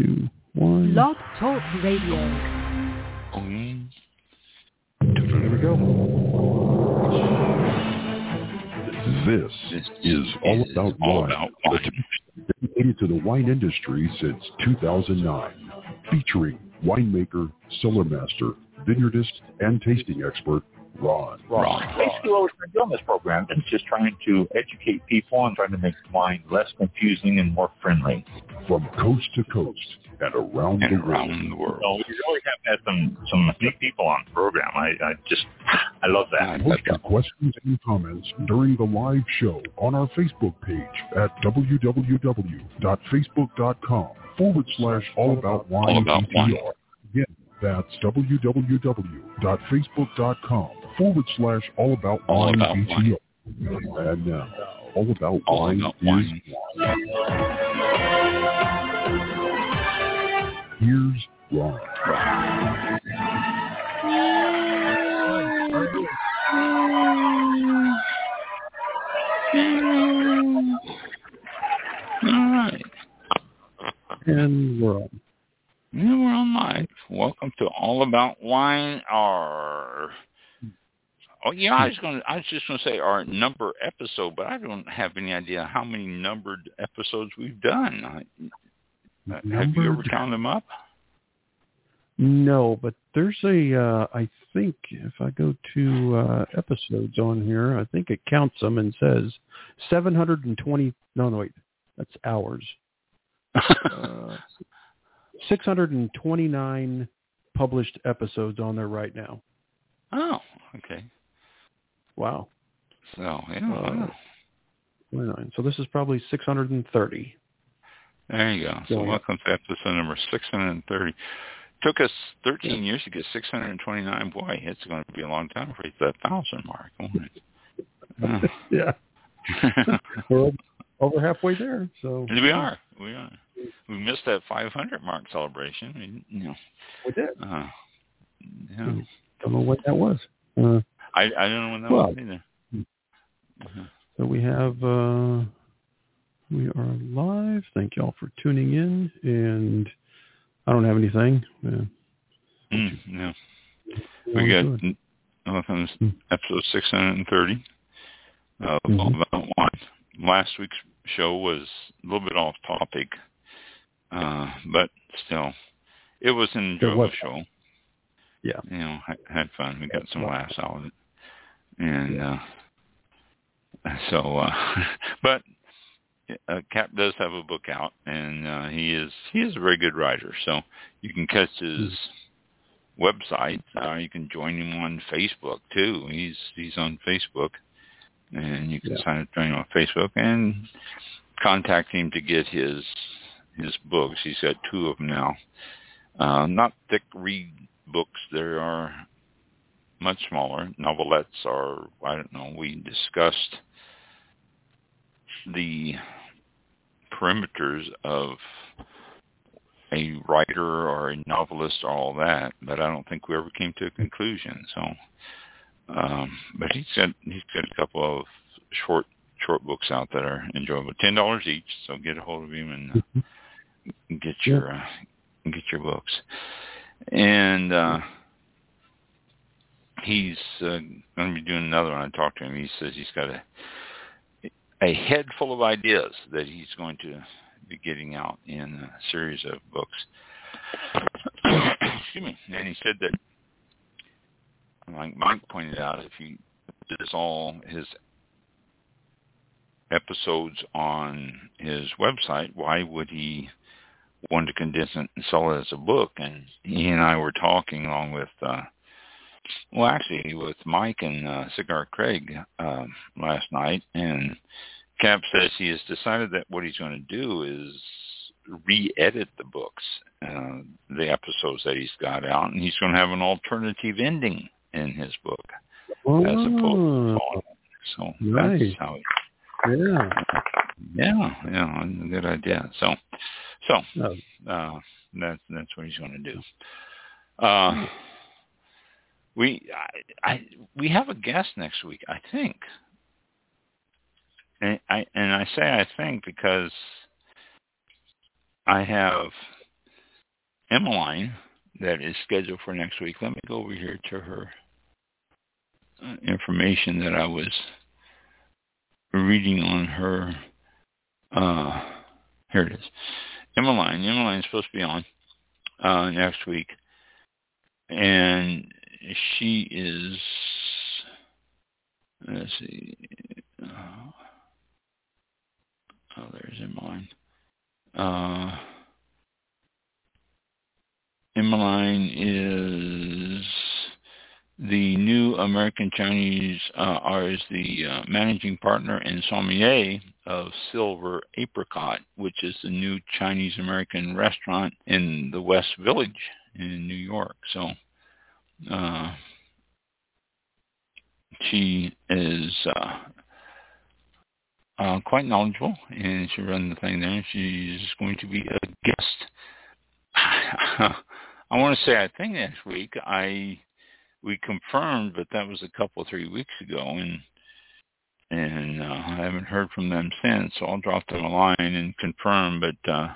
two, one. Blog Talk Radio. Mm. There we go. This is All About all Wine, about wine. dedicated to the wine industry since 2009, featuring winemaker, cellar master, vineyardist, and tasting expert Ron. Ron. Basically, what we're doing this program is just trying to educate people and trying to make wine less confusing and more friendly. From coast to coast and around and the world. around the world. So we really have had some some neat people on the program. I, I just I love that. Post your questions and comments during the live show on our Facebook page at www.facebook.com forward slash all about wine. All About Wine. BTR. Again, that's www.facebook.com forward slash all about All wine. About BTR. And now, all about All wine about wine. here's Ron. All right. And we're on. Yeah, we're on live. Welcome to All About Wine. Our oh yeah, I was going. I was just going to say our number episode, but I don't have any idea how many numbered episodes we've done. I, have you ever counted them up? No, but there's a, uh, I think if I go to uh, episodes on here, I think it counts them and says 720, no, no, wait, that's hours. Uh, 629 published episodes on there right now. oh, okay. Wow. So yeah, Uh, wow. So this is probably 630. there you go. So yeah. welcome to episode number six hundred and thirty. Took us 13 years to get 629. Boy, it's going to be a long time for the thousand mark, won't it? yeah. Yeah. We're over- halfway there. So we are. We are. We missed that 500 mark celebration. We, you know, We did. uh, yeah. Don't know what that was. Uh, I I don't know when that Well, was either. Uh-huh. So we have uh we are live. Thank y'all for tuning in and I don't have anything. Uh, Mm, yeah. We got good. welcome to Hmm. episode 630 of Mhm. All About Wine. Last week's show was a little bit off topic, uh, but still, it was an enjoyable show. Yeah. You know, had, had fun. We got some laughs out of it, and uh, so, uh, but uh, Cap does have a book out, and uh, he is he is a very good writer. So you can catch his website. Uh, you can join him on Facebook too. He's he's on Facebook, and you can Yeah. sign up to join him on Facebook and contact him to get his his books. He's got two of them now. Uh, not thick read books. There are much smaller. Novelettes are I don't know. We discussed the perimeters of a writer or a novelist or all that, but I don't think we ever came to a conclusion. So, um, but he's got he's got a couple of short short books out that are enjoyable, ten dollars each. So get a hold of him and uh, get your uh, get your books. And uh, he's uh, going to be doing another one. I talked to him. He says he's got a a head full of ideas that he's going to be getting out in a series of books. Excuse me. And he said that, like Mike pointed out, if he does all his episodes on his website, why would he want to condense it and sell it as a book? And he and I were talking along with, uh, well, actually, with Mike and uh, Cigar Craig um, last night, and Cap says he has decided that what he's going to do is re-edit the books, uh, the episodes that he's got out, and he's going to have an alternative ending in his book as opposed to Oh. So Nice. that's how. He, yeah. yeah, yeah, a good idea. So, so Oh, uh, that's that's what he's going to do. Uh, we I, I we have a guest next week, I think. And I and I say I think because I have Emmeline that is scheduled for next week. Let me go over here to her uh, information that I was reading on her. Uh, here it is. Emmeline. Emmeline's supposed to be on uh, next week. And she is, let's see, uh, oh, there's Emmeline. Uh, Emmeline is the new American Chinese uh, is the uh, managing partner and sommelier of Silver Apricot, which is the new Chinese American restaurant in the West Village in New York. So uh, she is uh, uh, quite knowledgeable, and she runs the thing there. She's going to be a guest. I want to say I think next week I we confirmed, but that was a couple three weeks ago, and and uh, I haven't heard from them since. So I'll drop them a line and confirm. But uh,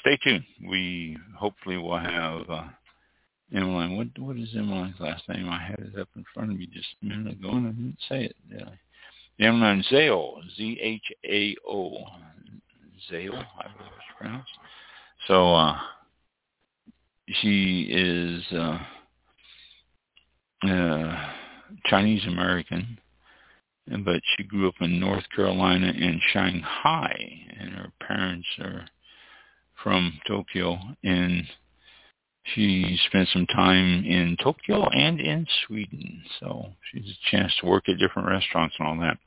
stay tuned. We hopefully will have uh, Emmeline. What what is Emmeline's last name? I had it up in front of me just a minute ago, and I didn't say it. Did I? Emmeline Zhao, Z-H-A-O, Zhao, I believe it's pronounced. So uh, she is. Uh, uh, Chinese American, but she grew up in North Carolina and Shanghai, and her parents are from Tokyo, and she spent some time in Tokyo and in Sweden, so she's a chance to work at different restaurants and all that.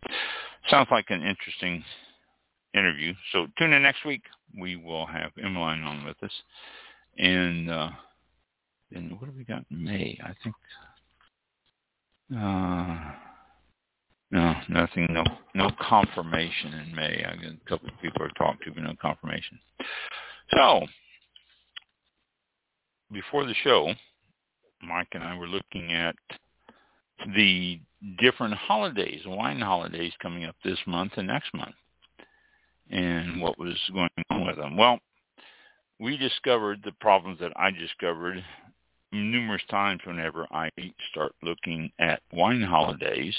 Sounds like an interesting interview. So tune in next week. We will have Emmeline on with us, and uh, then what have we got in May? I think uh, no, nothing. No, no confirmation in May. I got a couple of people I've talked to, but no confirmation. So, before the show, Mike and I were looking at the different holidays, wine holidays coming up this month and next month, and what was going on with them. Well, we discovered the problems that I discovered numerous times whenever I start looking at wine holidays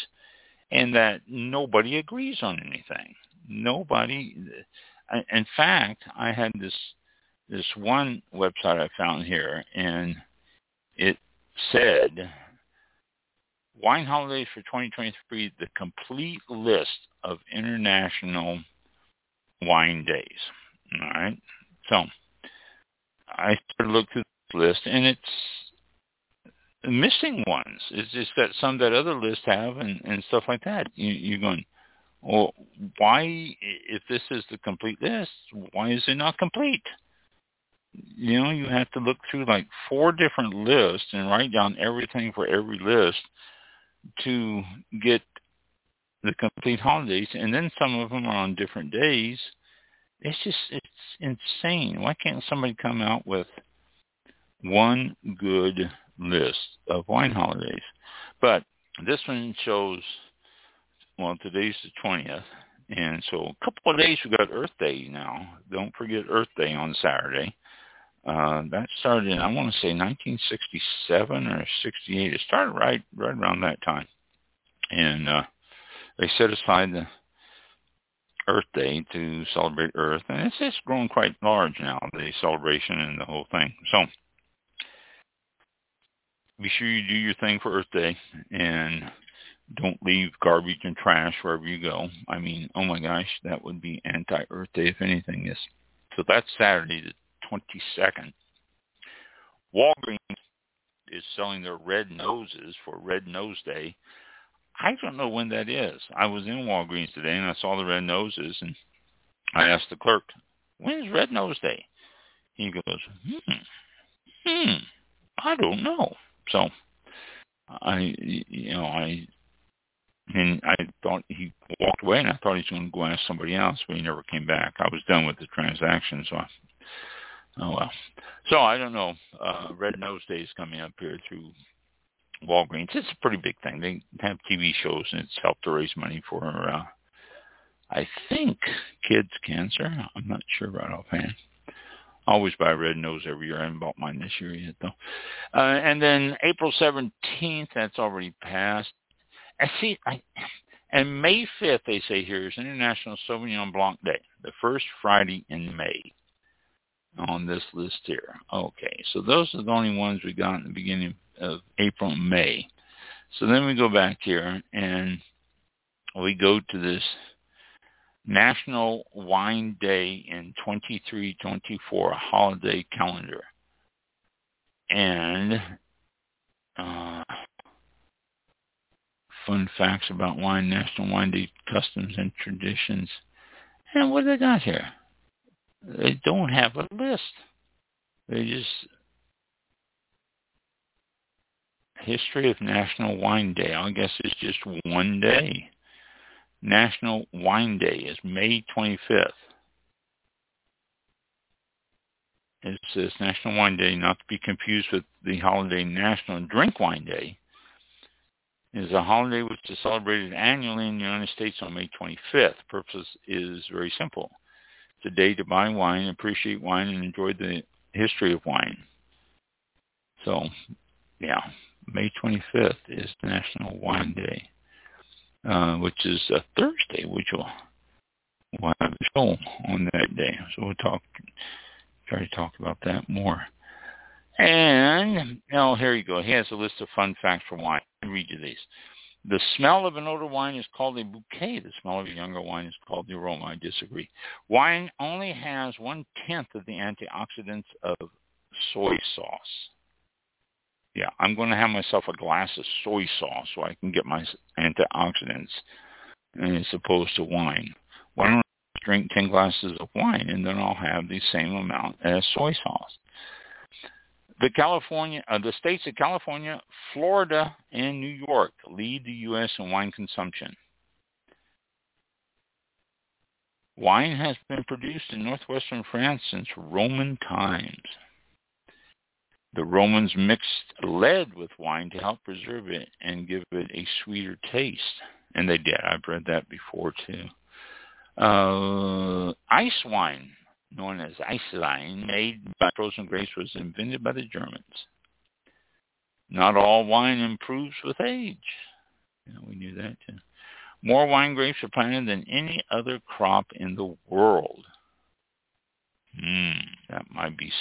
and that nobody agrees on anything. Nobody uh, in fact, I had this this one website I found here and it said wine holidays for 2023 the complete list of international wine days. All right. So I started to look through this list and it's missing ones. It's just that some that other lists have and, and stuff like that. You, you're going, well, why, if this is the complete list, why is it not complete? You know, you have to look through like four different lists and write down everything for every list to get the complete holidays. And then some of them are on different days. It's just, it's insane. Why can't somebody come out with one good list of wine holidays. But this one shows, well, today's the 20th. And so a couple of days we got Earth Day now. Don't forget Earth Day on Saturday. Uh, that started in, I want to say 1967 or 68. It started right, right around that time. And, uh, they set aside the Earth Day to celebrate Earth. And it's, it's grown quite large now, the celebration and the whole thing. So be sure you do your thing for Earth Day and don't leave garbage and trash wherever you go. I mean, oh my gosh, that would be anti-Earth Day if anything is. So that's Saturday the 22nd. Walgreens is selling their red noses for Red Nose Day. I don't know when that is. I was in Walgreens today and I saw the red noses and I asked the clerk, when is Red Nose Day? He goes, hmm, hmm, I don't know. So I, you know, I, and I thought he walked away, and I thought he was going to go ask somebody else, but he never came back. I was done with the transaction, so I, oh well. So I don't know. Uh, Red Nose Day is coming up here through Walgreens. It's a pretty big thing. They have TV shows, and it's helped to raise money for, uh, I think, kids cancer. I'm not sure right offhand. Always buy red nose every year. I haven't bought mine this year yet though. Uh, and then April 17th, that's already passed. I see, I, and May 5th, they say here, is International Sauvignon Blanc Day, the first Friday in May on this list here. Okay, so those are the only ones we got in the beginning of April and May. So then we go back here and we go to this National Wine Day in 2324, a holiday calendar. And uh, fun facts about wine, National Wine Day customs and traditions. And what do they got here? They don't have a list. They just history of National Wine Day. I guess it's just one day. National Wine Day is May 25th. It says National Wine Day, not to be confused with the holiday National Drink Wine Day, is a holiday which is celebrated annually in the United States on May 25th. The purpose is very simple. It's a day to buy wine, appreciate wine, and enjoy the history of wine. So, yeah, May 25th is National Wine Day. Uh, which is a Thursday, which will we'll have a show on that day. So we'll talk, try to talk about that more. And oh, here you go. He has a list of fun facts for wine. I'll read you these. The smell of an older wine is called a bouquet. The smell of a younger wine is called the aroma. I disagree. Wine only has one-tenth of the antioxidants of soy sauce yeah, I'm going to have myself a glass of soy sauce so I can get my antioxidants as opposed to wine. Why don't I drink 10 glasses of wine and then I'll have the same amount as soy sauce? The California, uh, the states of California, Florida, and New York lead the U.S. in wine consumption. Wine has been produced in northwestern France since Roman times. The Romans mixed lead with wine to help preserve it and give it a sweeter taste. And they did. I've read that before too. Uh, ice wine, known as Eiswein, made by frozen grapes, was invented by the Germans. Not all wine improves with age. We knew that too. More wine grapes are planted than any other crop in the world. Hmm, that might be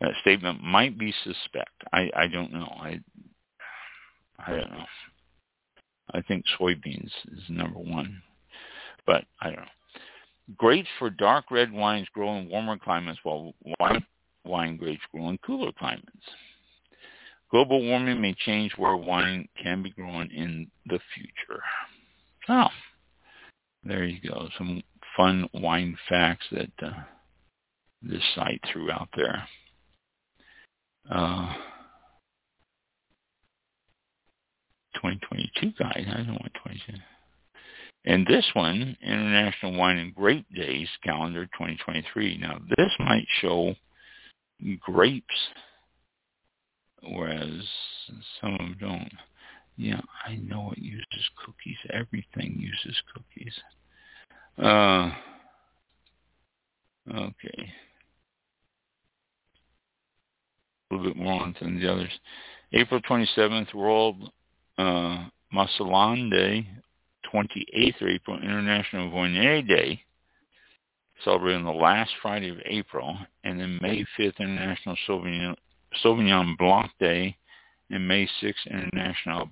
that statement might be suspect. I I don't know. I I don't know. I think soybeans is number one, but I don't know. Grapes for dark red wines grow in warmer climates, while white wine grapes grow in cooler climates. Global warming may change where wine can be grown in the future. Oh, there you go. Some fun wine facts that uh, this site throughout there. Uh, 2022 guide. I don't want 22. And this one, International Wine and Grape Days calendar 2023. Now this might show grapes, whereas some of them don't. Yeah, I know it uses cookies. Everything uses cookies. Uh, okay a little bit more on than the others. April 27th, World uh, Masalan Day, 28th of April, International Viognier Day, celebrated on the last Friday of April, and then May 5th, International Sauvignon, Sauvignon Blanc Day, and May 6th, International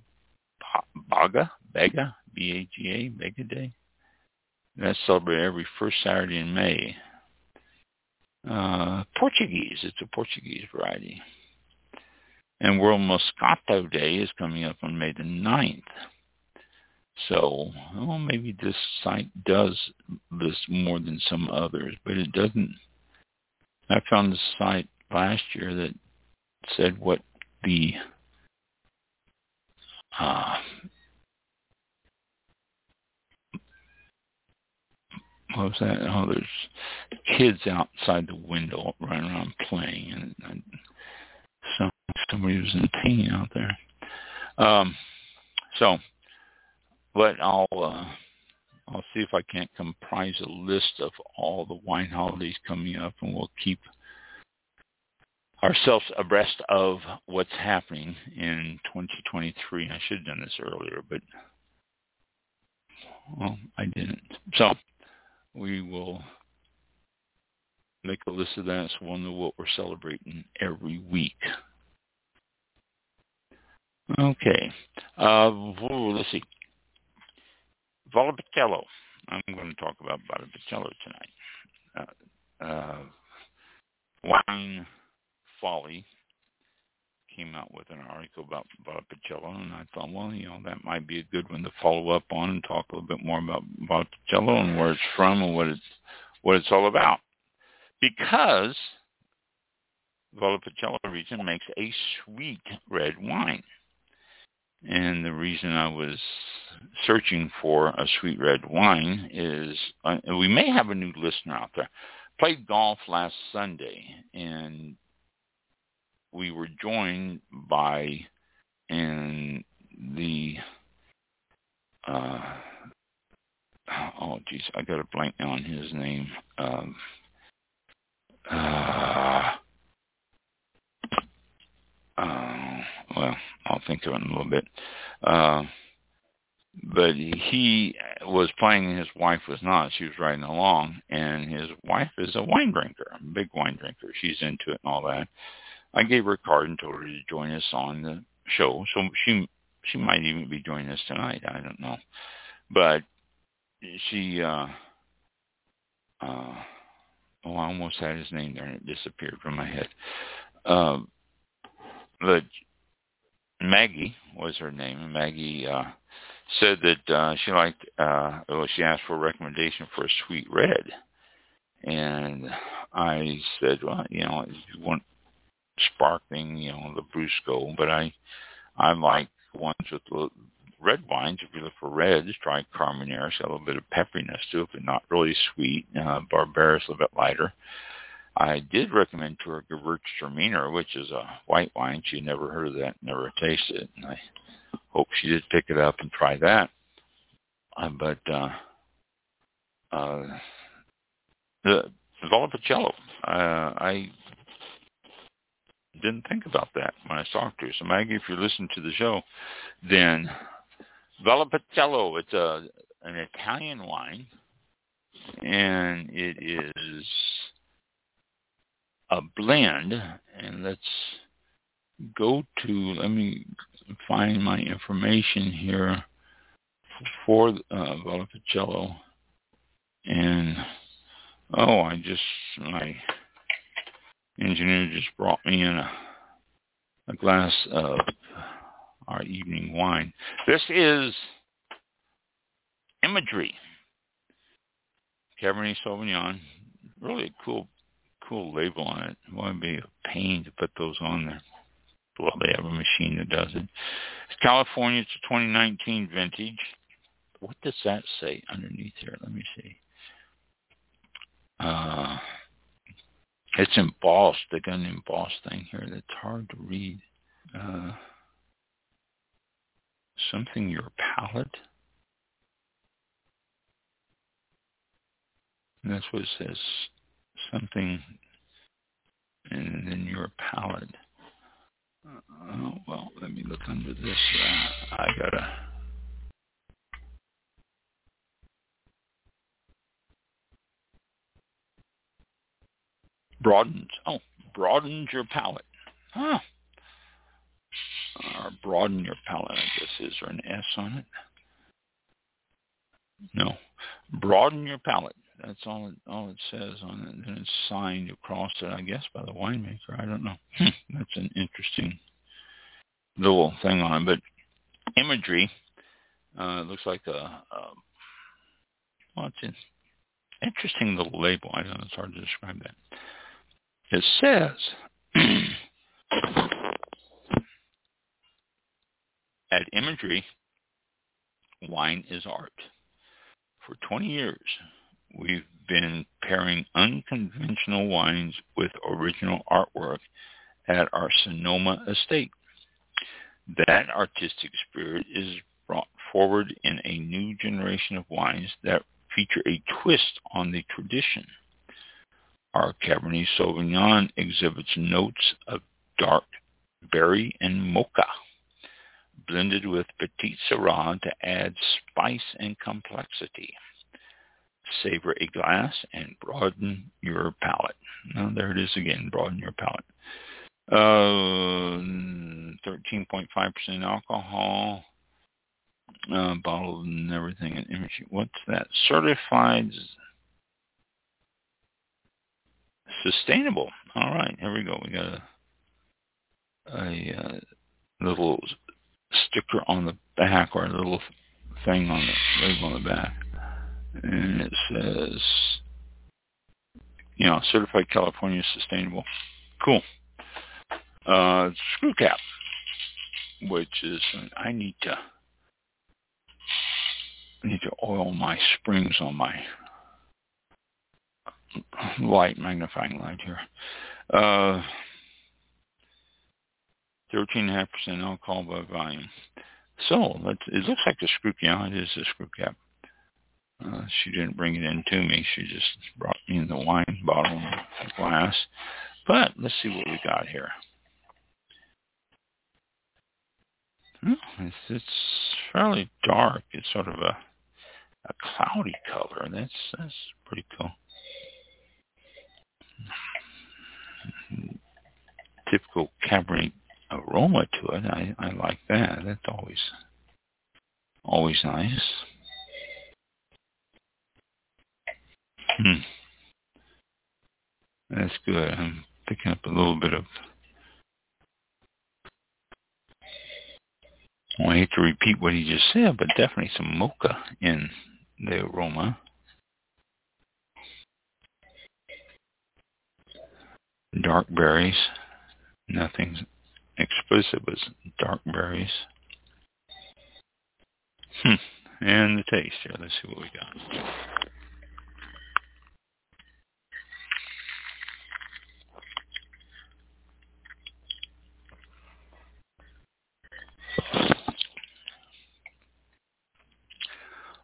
Baga, Bega, B-A-G-A, Bega Day. That's celebrated every first Saturday in May uh, Portuguese. It's a Portuguese variety. And World Moscato Day is coming up on May the 9th. So, well, maybe this site does this more than some others, but it doesn't. I found a site last year that said what the uh, what was that? Oh, there's kids outside the window running around playing, and, and some somebody was in pain out there. Um, so, but I'll uh, I'll see if I can't comprise a list of all the wine holidays coming up, and we'll keep ourselves abreast of what's happening in 2023. I should have done this earlier, but well, I didn't. So we will make a list of that so we'll know what we're celebrating every week. Okay. Uh, let's see. Valpolicella. I'm going to talk about Valpolicella tonight. Uh, uh, Wine Folly came out with an article about Valpolicella, and I thought, well, you know, that might be a good one to follow up on and talk a little bit more about Valpolicella and where it's from and what it's what it's all about. Because Valpolicella region makes a sweet red wine. And the reason I was searching for a sweet red wine is uh, we may have a new listener out there. Played golf last Sunday, and we were joined by and the uh, oh geez, I got a blank on his name. Um, uh, uh, well, I'll think of it in a little bit. Uh, but he was playing. And his wife was not. She was riding along, and his wife is a wine drinker, a big wine drinker. She's into it and all that. I gave her a card and told her to join us on the show. So she she might even be joining us tonight. I don't know, but she. uh uh Oh, I almost had his name there and it disappeared from my head. Um, but Maggie was her name, Maggie uh, said that uh, she liked. Uh, well, she asked for a recommendation for a sweet red, and I said, well, you know, if you want sparkling, you know, the Brusco, but I I like ones with the red wines. If you look for reds, try Carmenere. It's got a little bit of pepperiness to it, but not really sweet. Uh, Barbera, a little bit lighter. I did recommend to her Gewürztraminer, which is a white wine. She never heard of that, never tasted it, and I hope she did pick it up and try that. Uh, but uh, uh, the Valpolicella, uh, I didn't think about that when I talked to her. So Maggie, if you're listening to the show, then Valpolicella, it's a an Italian wine, and it is a blend. And let's go to let me find my information here for uh, Valpolicella, and oh, I just my engineer just brought me in a, a glass of our evening wine. This is imagery. Cabernet Sauvignon. Really a cool, cool label on it. It would be a pain to put those on there. Well, they have a machine that does it. It's California. It's a 2019 vintage. What does that say underneath here? Let me see. Uh, it's embossed. Got an embossed thing here that's hard to read. Uh, something your palate. And that's what it says. Something and then your palate. Uh, well, let me look under this. Uh, I gotta. Broadens. Oh, broadens your palate. Huh or broaden your palate, I guess. Is there an S on it? No. Broaden your palate. That's all it all it says on it. And it's signed across it, I guess, by the winemaker. I don't know. That's an interesting little thing on it. But imagery uh, looks like a, a well, it's an interesting little label. I don't know. It's hard to describe that. It says At Imagery, wine is art. For 20 years, we've been pairing unconventional wines with original artwork at our Sonoma estate. That artistic spirit is brought forward in a new generation of wines that feature a twist on the tradition. Our Cabernet Sauvignon exhibits notes of dark berry and mocha, blended with Petit Sirah to add spice and complexity. Savor a glass and broaden your palate. Now there it is again, broaden your palate. Uh, 13.5% alcohol, uh, bottled and everything. What's that? Certified sustainable. All right, here we go. We got a, a uh, little sticker on the back or a little thing on the label on the back, and it says, you know, certified California sustainable. Cool. Uh, screw cap, which is I need to I need to oil my springs on my light magnifying light here. Uh, 13.5% alcohol by volume. So it looks like the screw cap. it is a screw cap. Uh, she didn't bring it in to me. She just brought me in the wine bottle and glass. But let's see what we got here. it's, it's fairly dark. It's sort of a a cloudy color. That's that's pretty cool. Typical Cabernet aroma to it. I, I like that. That's always always nice. Hmm. That's good. I'm picking up a little bit of well, I hate to repeat what he just said, but definitely some mocha in the aroma. Dark berries. Nothing explicit but dark berries. Hmm. And the taste here. Let's see what we got.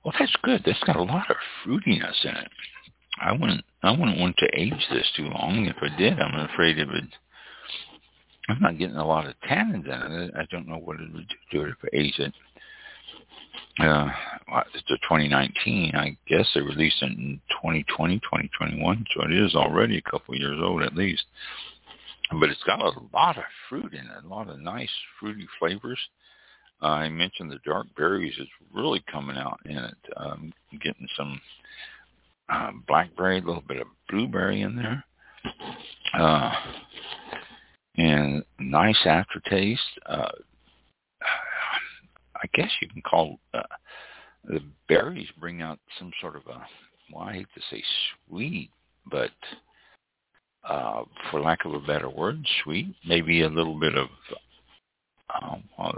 Well, that's good. That's got a lot of fruitiness in it. I wouldn't. I wouldn't want to age this too long. If I did, I'm afraid it would. I'm not getting a lot of tannins in it. I don't know what it would do to it if I age it. Uh, it's a 2019. I guess they released it in 2020, 2021, so it is already a couple years old at least. But it's got a lot of fruit in it, a lot of nice fruity flavors. Uh, I mentioned the dark berries is really coming out in it. Um, getting some uh, blackberry, a little bit of blueberry in there, uh, and nice aftertaste. Uh, I guess you can call uh, the berries bring out some sort of a well, I hate to say sweet, but uh, for lack of a better word, sweet. Maybe a little bit of um, uh,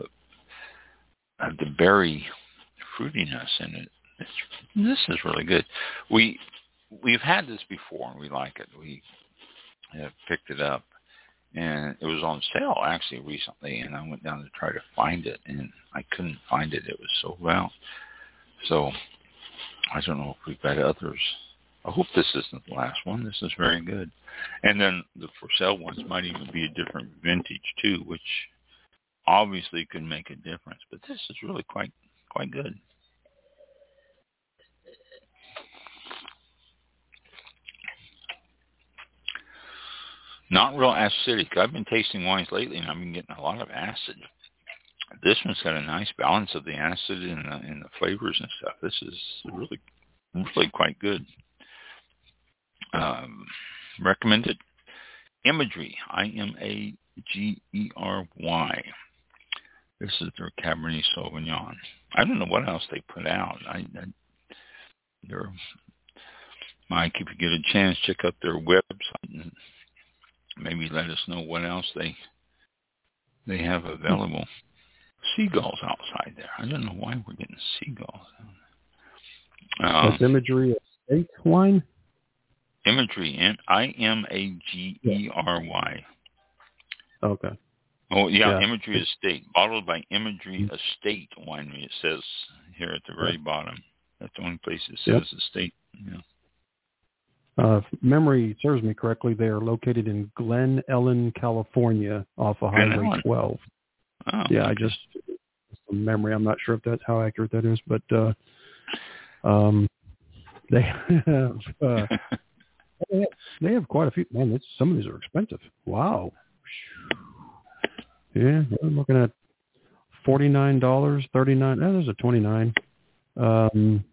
the berry fruitiness in it. It's, this is really good. We we've had this before and we like it. We have picked it up and it was on sale actually recently and I went down to try to find it and I couldn't find it. It was sold out. So I don't know if we've got others. I hope this isn't the last one. This is very good. And then the for sale ones might even be a different vintage too, which obviously could make a difference. But this is really quite quite good. Not real acidic. I've been tasting wines lately, and I've been getting a lot of acid. This one's got a nice balance of the acid and the, and the flavors and stuff. This is really, really quite good. Um, recommended. Imagery. I M A G E R Y. This is their Cabernet Sauvignon. I don't know what else they put out. I, I they're Mike, if you get a chance, check out their website and maybe let us know what else they they have available. Seagulls outside there. I don't know why we're getting seagulls. Um, That's imagery of steak wine. Imagery, and I M A G E R Y. Okay. Oh yeah, yeah. Imagery Estate, bottled by Imagery mm-hmm. Estate Winery. It says here at the very bottom. That's the only place it says yep. estate. Yeah. Uh, if memory serves me correctly, they are located in Glen Ellen, California, off of Glen Highway Ellen. 12. Oh, Yeah, I just from memory. I'm not sure if that's how accurate that is, but uh, um, they have uh, they have- they have quite a few. Man, it's, some of these are expensive. Wow. Yeah, I'm looking at forty nine dollars, thirty nine. Oh, there's a twenty nine. Um,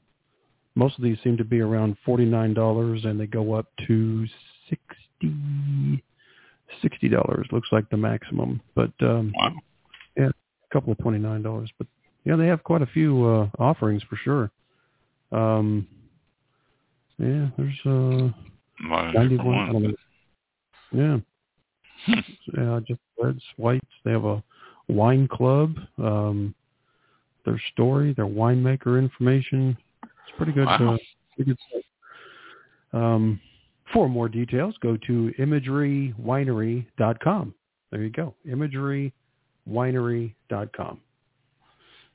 most of these seem to be around forty nine dollars, and they go up to sixty sixty dollars. Looks like the maximum, but um, wow. a couple of twenty nine dollars. But yeah, they have quite a few uh, offerings for sure. Um, yeah, there's uh, ninety one. I one, don't know. Yeah, yeah, just reds, whites. They have a wine club. Um, their story, their winemaker information. It's pretty good. Wow. Uh, pretty good. Um, for more details, go to imagerywinery.com. There you go, imagerywinery.com.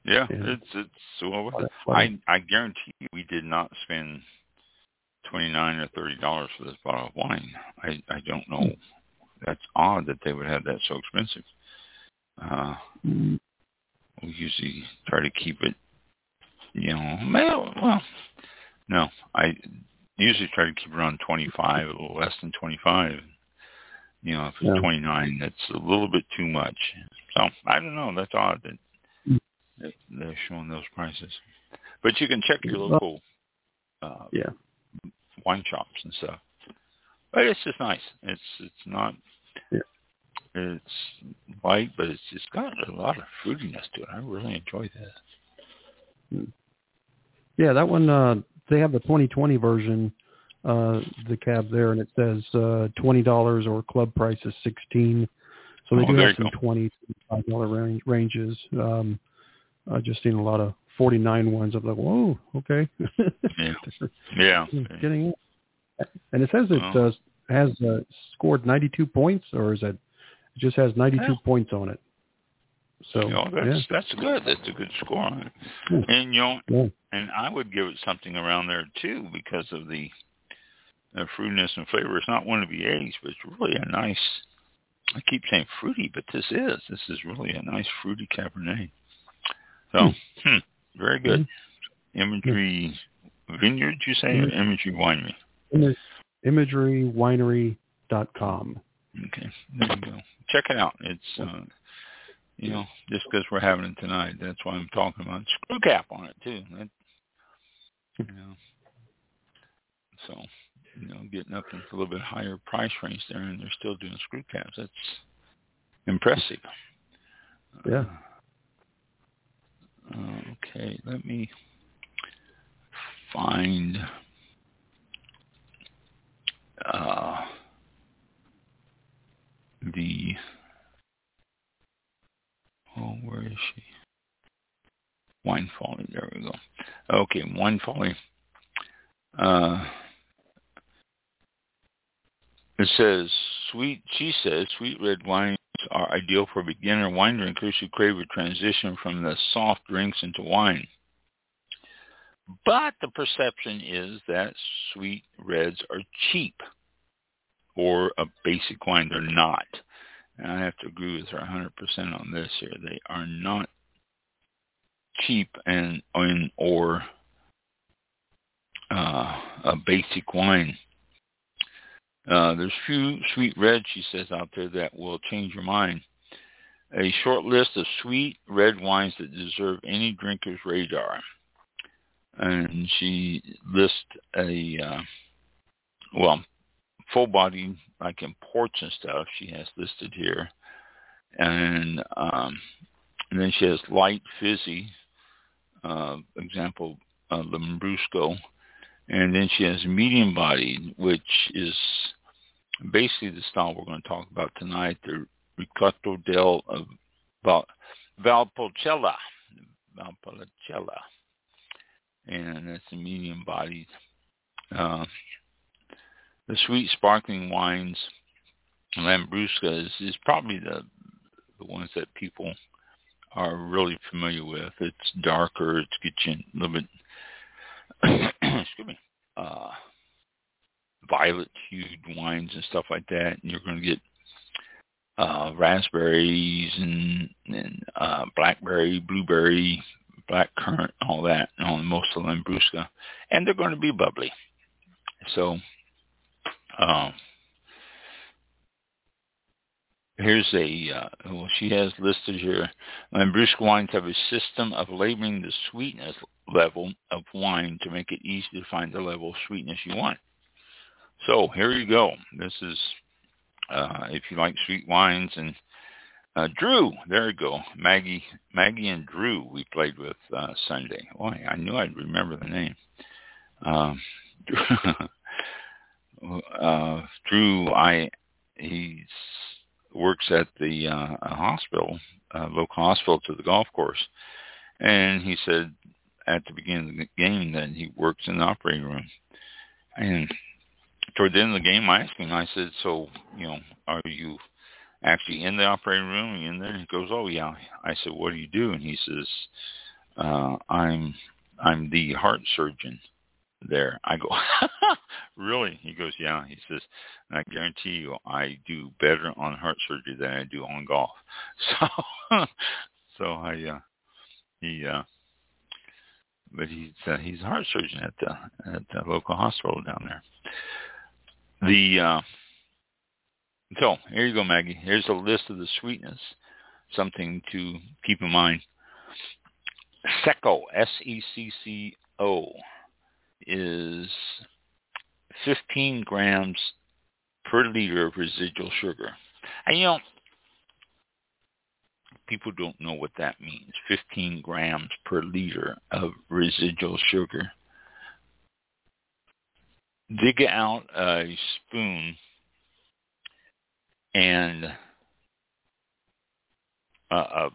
yeah, Yeah. it's it's well. I a- what a- I guarantee you, we did not spend twenty nine or thirty dollars for this bottle of wine. I I don't know. That's odd that they would have that so expensive. Uh, Mm, we usually try to keep it, you know, well, no, I usually try to keep around 25, a little less than 25. You know, if it's Yeah. 29, that's a little bit too much. So I don't know. That's odd that, Mm. that they're showing those prices. But you can check your local uh, yeah. wine shops and stuff. But it's just nice. It's it's not. Yeah. It's light, but it's just got a lot of fruitiness to it. I really enjoy that. Yeah, that one. Uh, they have the 2020 version, uh, the cab there, and it says uh, twenty dollars or club price is sixteen. So they Oh, do have some twenty to five dollar range, ranges. Um, I've just seen a lot of 49 ones. I'm like, whoa, okay. Yeah. Yeah. Getting it. And it says it Well. uh, has uh, scored 92 points, or is it? It just has 92 Well. points on it. So You know, that's yeah, that's good. That's a good score on it. Yeah. And you know, yeah, and I would give it something around there too because of the, the fruitiness and flavor. It's not one to be aged, but it's really a nice. I keep saying fruity, but this is this is really a nice fruity Cabernet. So, hmm, very good. Imagery Vineyard, you say, or Mhm. Imagery Winery? Image, imagerywinery.com. Okay, there you go. Check it out. It's uh, you know just because we're having it tonight, that's why I'm talking about screw cap on it too. That, you know, so you know, getting up into a little bit higher price range there, and they're still doing screw caps. That's impressive. Yeah. Uh, okay, let me find. Uh, the oh where is she wine folly there we go okay wine folly uh it says sweet she says sweet red wines are ideal for beginner wine drinkers who crave a transition from the soft drinks into wine but the perception is that sweet reds are cheap or a basic wine. They're not. And I have to agree with her 100% on this here. They are not cheap and and or uh, a basic wine. Uh, there's few sweet reds, she says out there, that will change your mind. A short list of sweet red wines that deserve any drinker's radar. And she lists a, uh, well, full body like imports and stuff she has listed here. And um and then she has light fizzy uh example uh lambrusco and then she has medium body, which is basically the style we're going to talk about tonight the Recioto del uh, Val, valpolicella valpolicella. And that's a medium bodied uh the sweet sparkling wines, Lambrusca is, is probably the the ones that people are really familiar with. It's darker. It's you a little bit, excuse me, uh, violet hued wines and stuff like that, and you're going to get uh, raspberries and, and uh, blackberry, blueberry, black currant, all that on most of Lambrusco, and they're going to be bubbly. So, um, here's a uh, well, she has listed here. Lambrusco wines have a system of labeling the sweetness level of wine to make it easy to find the level of sweetness you want. So here you go. This is uh, if you like sweet wines and uh, Drew, there you go. Maggie, Maggie and Drew, we played with uh, Sunday. Boy, I knew I'd remember the name. Um, uh, Drew, I he works at the uh, hospital, uh, local hospital to the golf course, and he said at the beginning of the game that he works in the operating room, and toward the end of the game, I asked him, I said, so, you know, are you actually in the operating room? in there? He goes, oh, yeah. I said, what do you do? And he says, uh, I'm, I'm the heart surgeon there. I go, really? He goes, yeah. He says, I guarantee you I do better on heart surgery than I do on golf. So, so I, uh, he, uh, but he's, uh, he's a heart surgeon at the, at the local hospital down there. The uh, so here you go, Maggie. Here's a list of the sweetness. Something to keep in mind. Secco, S-E-C-C-O, is 15 grams per liter of residual sugar. And you know, people don't know what that means. 15 grams per liter of residual sugar dig out a spoon and a, a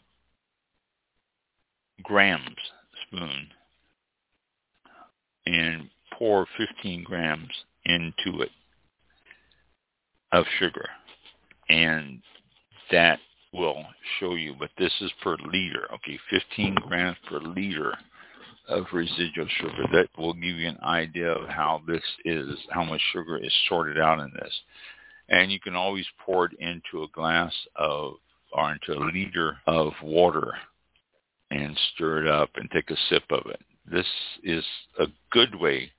grams spoon and pour 15 grams into it of sugar and that will show you but this is per liter okay 15 grams per liter of residual sugar. That will give you an idea of how this is, how much sugar is sorted out in this. And you can always pour it into a glass of, or into a liter of water and stir it up and take a sip of it. This is a good way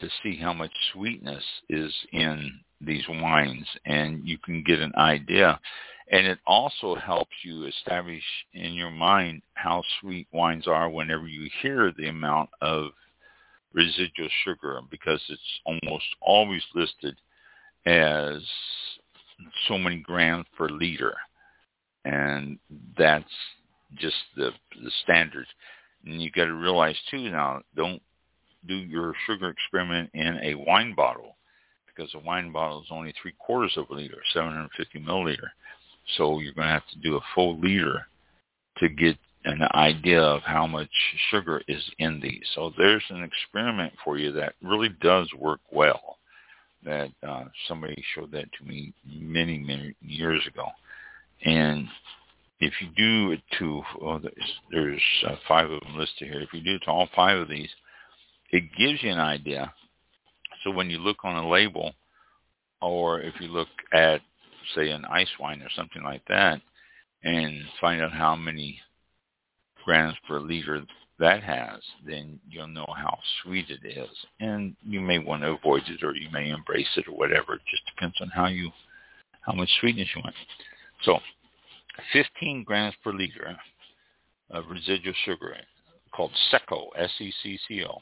to see how much sweetness is in these wines and you can get an idea and it also helps you establish in your mind how sweet wines are whenever you hear the amount of residual sugar because it's almost always listed as so many grams per liter. And that's just the the standard. And you got to realize too now, don't do your sugar experiment in a wine bottle because a wine bottle is only three quarters of a liter, 750 milliliter. So you're going to have to do a full liter to get an idea of how much sugar is in these. So there's an experiment for you that really does work well. That uh, somebody showed that to me many, many years ago. And if you do it to, oh, there's, uh, five of them listed here. If you do it to all five of these, it gives you an idea. So when you look on a label, or if you look at say an ice wine or something like that, and find out how many grams per liter that has, then you'll know how sweet it is. And you may want to avoid it or you may embrace it or whatever. It just depends on how you how much sweetness you want. So 15 grams per liter of residual sugar called Secco, S-E-C-C-O.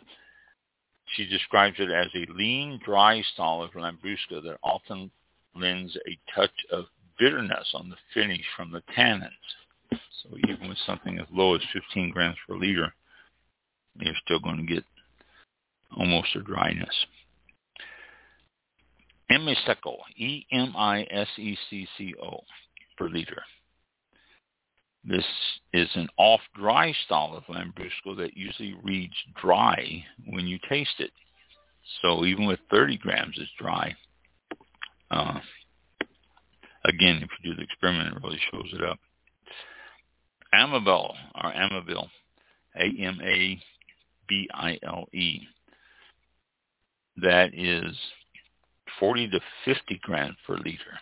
She describes it as a lean, dry style of Lambrusco that often lends a touch of bitterness on the finish from the tannins. So even with something as low as 15 grams per liter, you're still going to get almost a dryness. Emisecco, E-M-I-S-E-C-C-O, per liter. This is an off-dry style of Lambrusco that usually reads dry when you taste it. So even with 30 grams, it's dry. Uh, again, if you do the experiment, it really shows it up. Amabile, or Amabile, A-M-A-B-I-L-E. That is 40 to 50 grams per liter.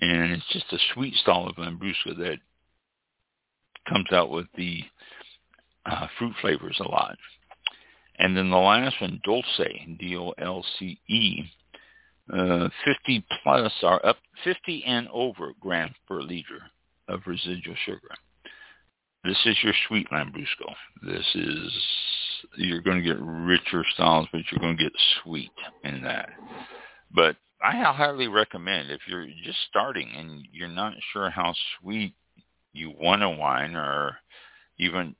And it's just a sweet style of Lambrusco that comes out with the uh, fruit flavors a lot. And then the last one, Dolce, D-O-L-C-E, uh, 50 plus are up 50 and over grams per liter of residual sugar. This is your sweet Lambrusco. This is, you're going to get richer styles, but you're going to get sweet in that. But I highly recommend if you're just starting and you're not sure how sweet you want a wine or even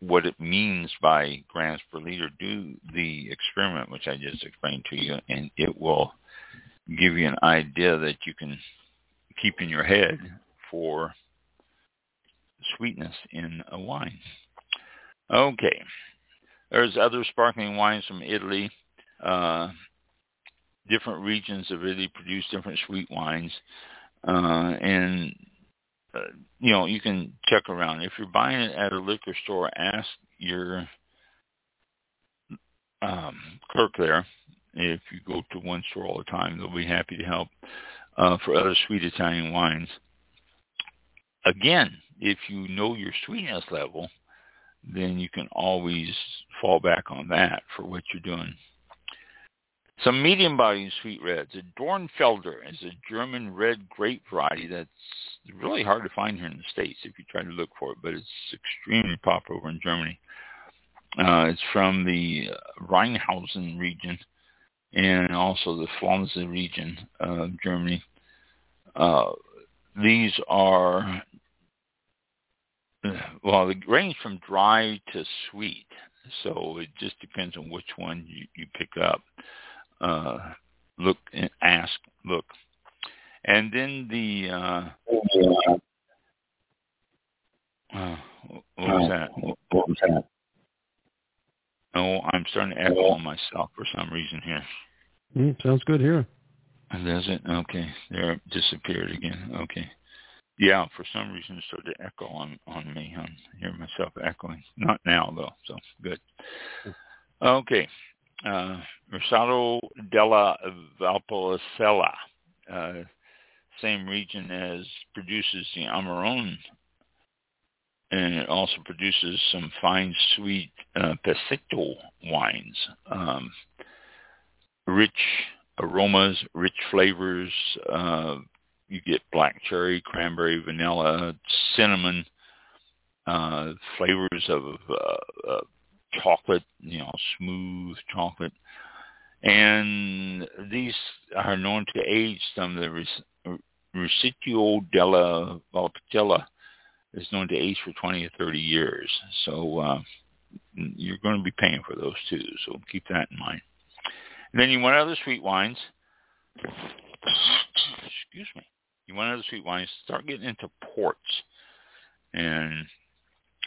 what it means by grams per liter, do the experiment which I just explained to you, and it will give you an idea that you can keep in your head for sweetness in a wine. Okay. There's other sparkling wines from Italy. Uh, different regions of Italy produce different sweet wines. Uh, and, uh, you know, you can check around. If you're buying it at a liquor store, ask your um, clerk there. If you go to one store all the time, they'll be happy to help uh, for other sweet Italian wines. Again, if you know your sweetness level, then you can always fall back on that for what you're doing. Some medium-bodied sweet reds. A Dornfelder is a German red grape variety that's really hard to find here in the States if you try to look for it, but it's extremely popular over in Germany. Uh, it's from the Rheinhessen region and also the Flanders region of Germany. Uh, these are well, they range from dry to sweet, so it just depends on which one you, you pick up. Uh, look and ask, look, and then the uh, uh, what was that? What was that? Oh, I'm starting to echo on myself for some reason here. Mm, sounds good here. Does it? Okay. There, it disappeared again. Okay. Yeah, for some reason it started to echo on on me. I hear myself echoing. Not now though, so good. Okay, uh, della Valpolicella, uh, same region as produces the Amarone, and it also produces some fine sweet uh, Passito wines. Um, rich aromas, rich flavors, uh, you get black cherry, cranberry, vanilla, cinnamon, uh, flavors of chocolate, you know, smooth chocolate. And these are known to age some of the Recioto della Valpolicella is known to age for 20 or 30 years. So uh, you're going to be paying for those too. So keep that in mind. And then you want other sweet wines. Excuse me you want other sweet wines, start getting into ports. And,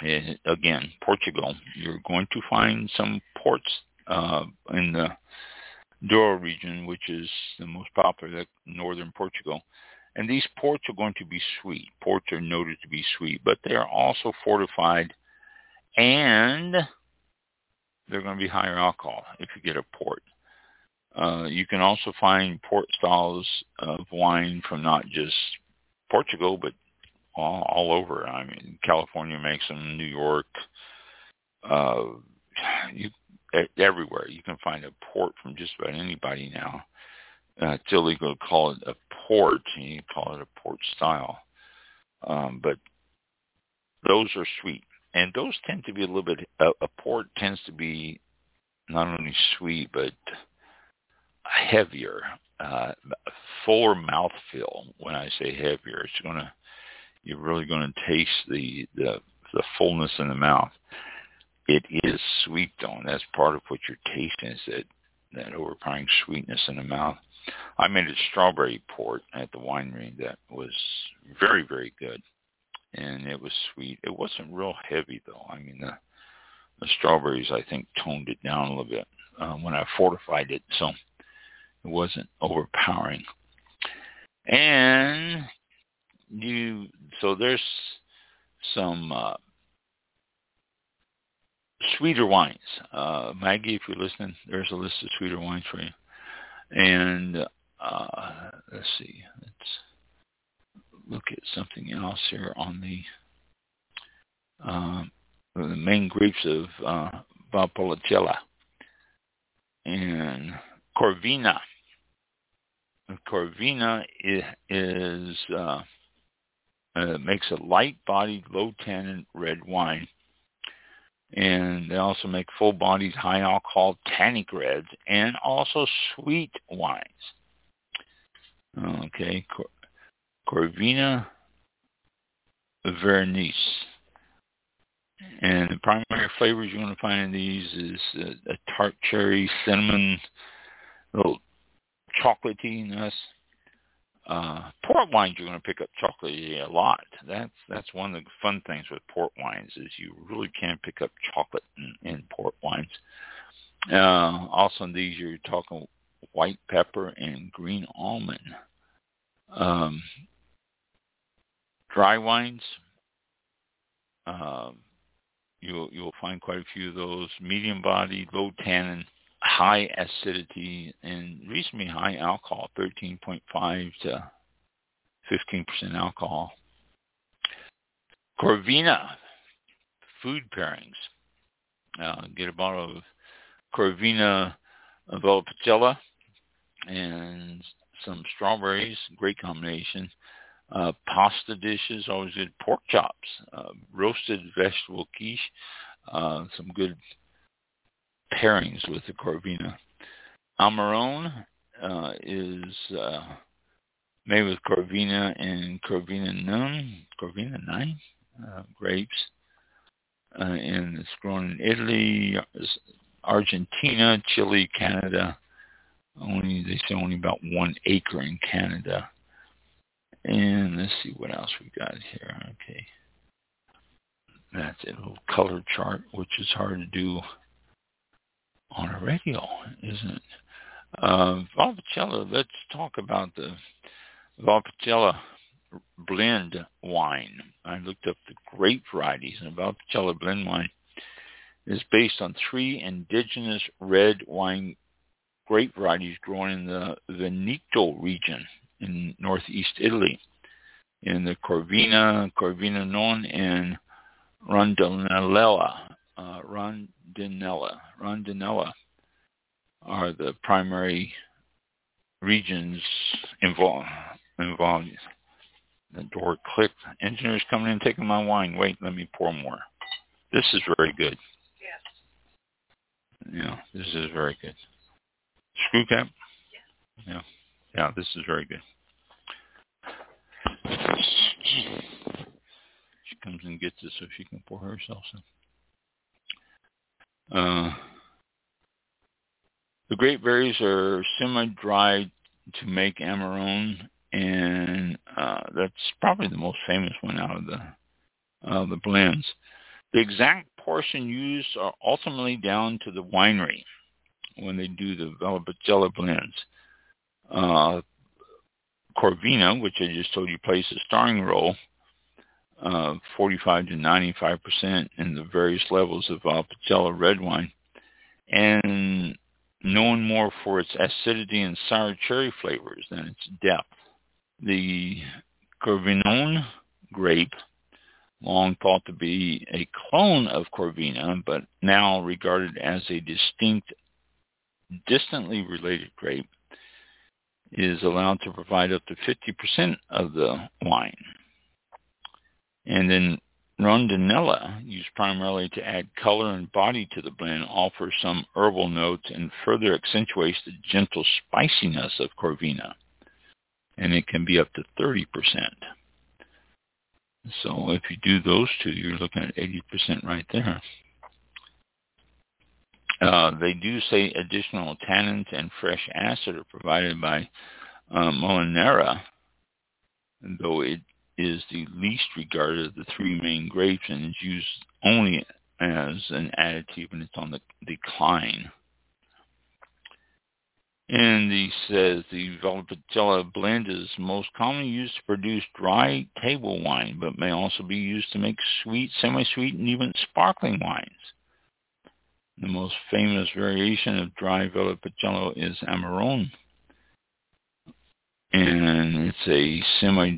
and again, Portugal, you're going to find some ports uh, in the Douro region, which is the most popular, northern Portugal. And these ports are going to be sweet. Ports are noted to be sweet, but they are also fortified and they're going to be higher alcohol if you get a port. Uh, you can also find port styles of wine from not just Portugal, but all, all over. I mean, California makes them, New York, uh, you, everywhere. You can find a port from just about anybody now. Uh, it's illegal to call it a port. You call it a port style. Um, but those are sweet. And those tend to be a little bit, a, a port tends to be not only sweet, but heavier, uh, fuller mouthfeel. When I say heavier, it's going to you're really going to taste the, the the fullness in the mouth. It is sweet though, and that's part of what you're tasting is that that overpowering sweetness in the mouth. I made a strawberry port at the winery that was very very good, and it was sweet. It wasn't real heavy though. I mean the the strawberries I think toned it down a little bit um, when I fortified it. So it wasn't overpowering. And you, so there's some uh, sweeter wines. Uh, Maggie, if you're listening, there's a list of sweeter wines for you. And uh, let's see, let's look at something else here on the uh, the main grapes of uh, Valpolicella and Corvina. Corvina is, is uh, uh, makes a light-bodied, low-tannin red wine. And they also make full-bodied, high-alcohol tannic reds and also sweet wines. Okay, Cor- Corvina Veronese. And the primary flavors you're going to find in these is a, a tart cherry, cinnamon, little chocolatiness, uh, port wines, you're going to pick up chocolate a lot. That's that's one of the fun things with port wines is you really can pick up chocolate in, in port wines. Uh, also, in these you're talking white pepper and green almond. Um, dry wines, uh, you'll you'll find quite a few of those. Medium body, low tannin high acidity and reasonably high alcohol, 13.5 to 15% alcohol. Corvina, food pairings. Uh, get a bottle of Corvina Valpolicella and some strawberries, great combination. Uh, pasta dishes, always good. Pork chops, uh, roasted vegetable quiche, uh, some good pairings with the Corvina. Amarone uh, is uh, made with Corvina and Corvinone, Corvina 9 uh, grapes. Uh, and it's grown in Italy, Argentina, Chile, Canada. Only they say only about one acre in Canada. And let's see what else we got here. Okay. That's a little color chart, which is hard to do on a radio, isn't it? Uh, Valpolicella, let's talk about the Valpolicella blend wine. I looked up the grape varieties, and Valpolicella blend wine is based on three indigenous red wine grape varieties grown in the Veneto region in northeast Italy, in the Corvina, Corvinone, and Rondinella uh, Rondinella. Rondinella are the primary regions involved. involved. The door clicked. Engineer's coming in taking my wine. Wait, let me pour more. This is very good. Yes. Yeah, this is very good. Screw cap? Yeah. Yeah, yeah this is very good. She comes and gets it so she can pour herself some. Uh, the grape berries are semi-dried to make Amarone, and uh, that's probably the most famous one out of the uh, the blends. The exact portion used are ultimately down to the winery when they do the Valpolicella blends. Uh, Corvina, which I just told you plays a starring role, uh, 45 to 95 percent in the various levels of Valpolicella red wine, and known more for its acidity and sour cherry flavors than its depth. The Corvinone grape, long thought to be a clone of Corvina, but now regarded as a distinct, distantly related grape, is allowed to provide up to 50% of the wine. And then rondinella, used primarily to add color and body to the blend, offers some herbal notes and further accentuates the gentle spiciness of Corvina. And it can be up to 30%. So if you do those two, you're looking at 80% right there. Uh, they do say additional tannins and fresh acid are provided by uh, Molinara, though it is the least regarded of the three main grapes and is used only as an additive and it's on the decline. And he says the Valpolicella blend is most commonly used to produce dry table wine, but may also be used to make sweet, semi-sweet, and even sparkling wines. The most famous variation of dry Valpolicella is Amarone and it's a semi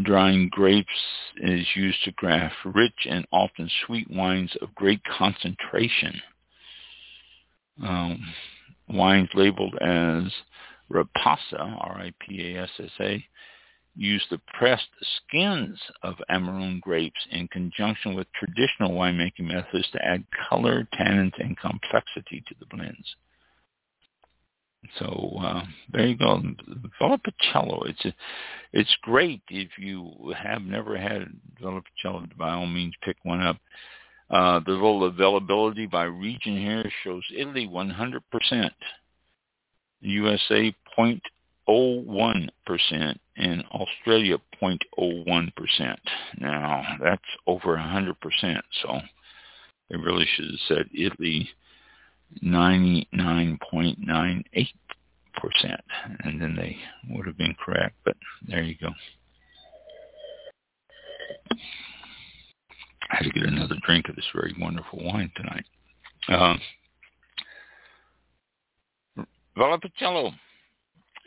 drying grapes is used to craft rich and often sweet wines of great concentration. Um, wines labeled as Ripassa, R-I-P-A-S-S-A, use the pressed skins of Amarone grapes in conjunction with traditional winemaking methods to add color, tannins, and complexity to the blends. So uh, there you go, Valpolicella. It's a, it's great if you have never had Valpolicella. By all means, pick one up. Uh, the little availability by region here shows Italy 100%, USA 0.01%, and Australia 0.01%. Now that's over 100%, so they really should have said Italy 99.98%, and then they would have been correct, but there you go. I had to get another drink of this very wonderful wine tonight. Uh, Valpolicella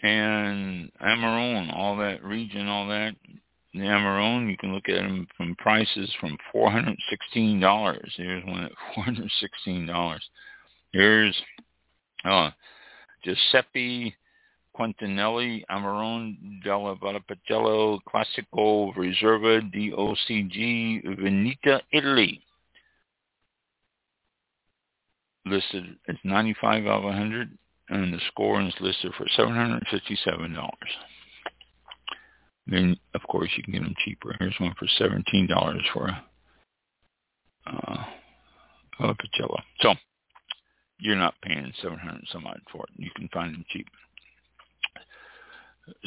and Amarone, all that region, all that. The Amarone, you can look at them from prices from $416. Here's one at $416. Here's uh, Giuseppe Quintarelli Amarone della Valpolicella Classico Reserva DOCG Veneta, Italy. Listed as 95 out of 100, and the score is listed for $757. Then, of course, you can get them cheaper. Here's one for $17 for a uh. So, you're not paying 700 some odd for it. You can find them cheap.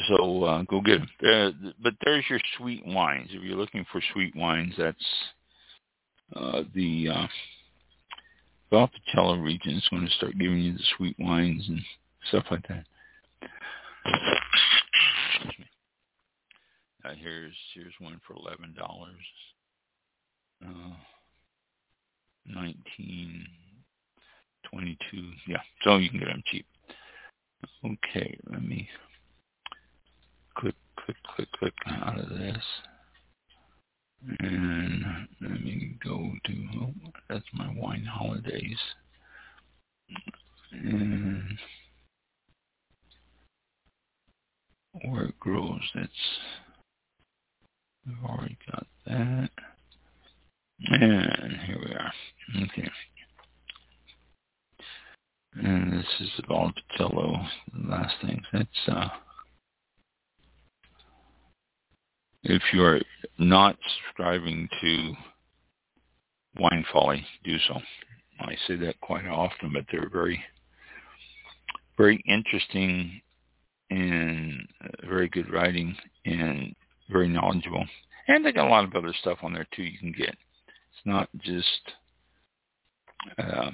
So uh, go get them. Uh, but there's your sweet wines. If you're looking for sweet wines, that's uh, the uh, Valpolicella region is going to start giving you the sweet wines and stuff like that. Uh, here's here's one for eleven dollars. Uh, nineteen 22. Yeah, so you can get them cheap. Okay, let me click, click, click, click out of this. And let me go to, oh, that's my wine holidays. And where it grows, that's, I've already got that. And here we are. Okay. And this is the Valpolicella, last thing. That's, uh, if you're not subscribing to Wine Folly, do so. I say that quite often, but they're very, very interesting and very good writing and very knowledgeable. And they got a lot of other stuff on there too you can get. It's not just uh,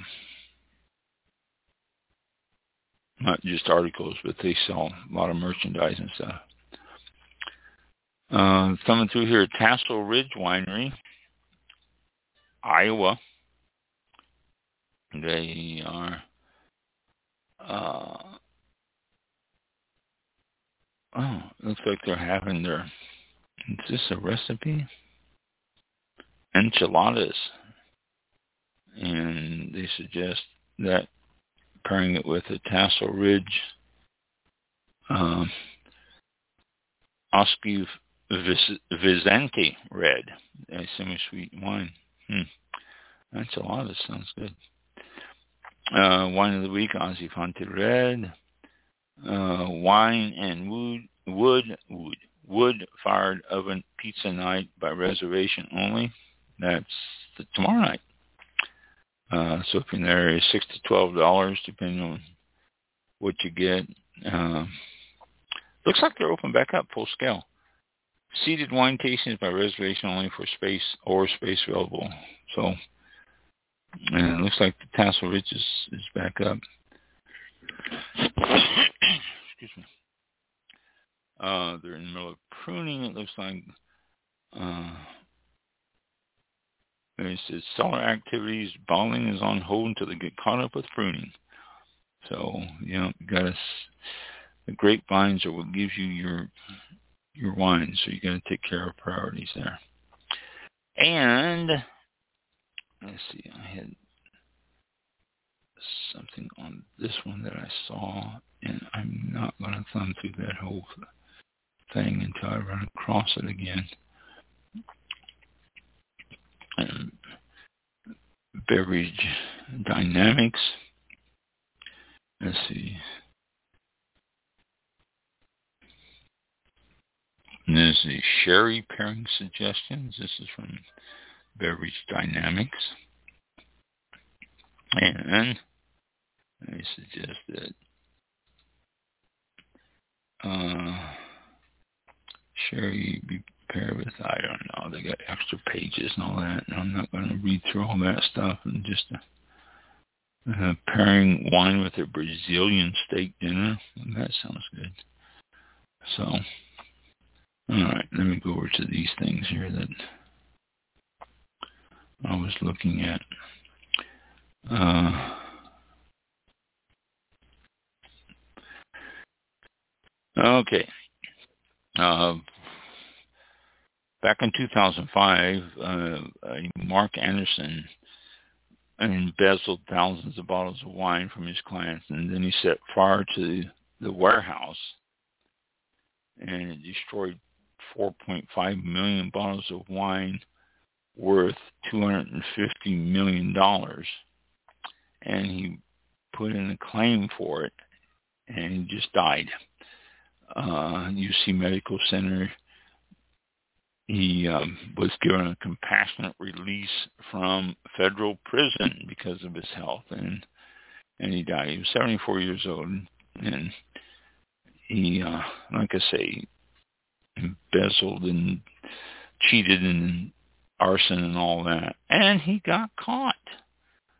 not just articles, but they sell a lot of merchandise and stuff. Uh, coming through here, Tassel Ridge Winery, Iowa. They are, uh, oh, looks like they're having their, is this a recipe? Enchiladas. And they suggest that pairing it with a Tassel Ridge um, Vizanti Red, a semi-sweet wine. Hmm. That's a lot. That sounds good. Uh, wine of the week, Ozzy Fonte Red. Uh, wine and wood, wood, wood, wood-fired oven pizza night by reservation only. That's the, tomorrow night. Uh, so if you're there, it's six to twelve dollars depending on what you get. Uh, looks like they're open back up full scale. Seated wine tastings by reservation only for space or space available. So, and it looks like the Tassel Ridge is, is back up. Excuse me. Uh, they're in the middle of pruning. It looks like. Uh, and it says cellar activities, bottling is on hold until they get caught up with pruning. So, you know, you got to the grapevines are what gives you your your wine, so you got to take care of priorities there. And let's see, I had something on this one that I saw, and I'm not going to thumb through that whole thing until I run across it again. Um, beverage dynamics. Let's see. And there's the sherry pairing suggestions. This is from Beverage Dynamics. And I suggest that uh, sherry be with, I don't know, they got extra pages and all that, and I'm not going to read through all that stuff and just uh, uh, pairing wine with a Brazilian steak dinner. That sounds good. So, all right, let me go over to these things here that I was looking at. Uh, okay. Uh, back in 2005, uh, Mark Anderson embezzled thousands of bottles of wine from his clients, and then he set fire to the warehouse and destroyed 4.5 million bottles of wine worth 250 million dollars, and he put in a claim for it, and he just died. Uh, UC Medical Center he um, was given a compassionate release from federal prison because of his health, and and he died. He was 74 years old, and he, uh, like I say, embezzled and cheated and arson and all that, and he got caught.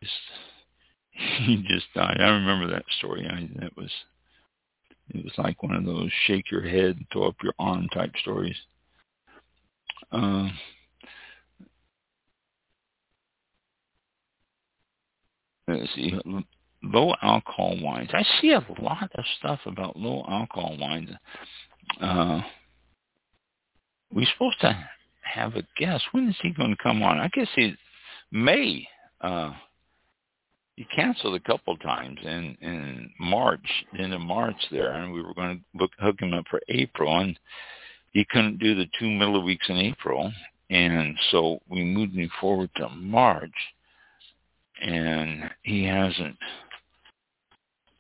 He just died. I remember that story. I, that was it was like one of those shake your head, throw up your arm type stories. Uh, let's see, low alcohol wines. I see a lot of stuff about low alcohol wines. Uh, we're supposed to have a guest. When is he going to come on? I guess he May. Uh, he canceled a couple times in in March, into March there, and we were going to book, hook him up for April, and he couldn't do the two middle weeks in April, and so we moved him forward to March, and he hasn't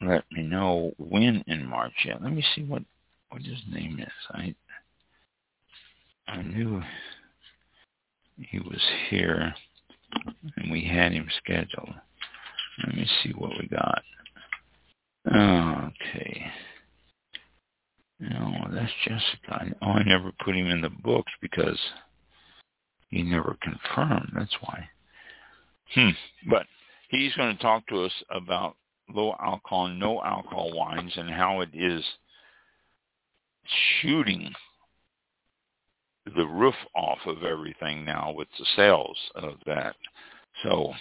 let me know when in March yet. Let me see what what his name is. I I knew he was here, and we had him scheduled. Let me see what we got. Okay. No, that's Jessica. Oh, I never put him in the books because he never confirmed. That's why. Hmm. But he's going to talk to us about low alcohol, no alcohol wines and how it is shooting the roof off of everything now with the sales of that. So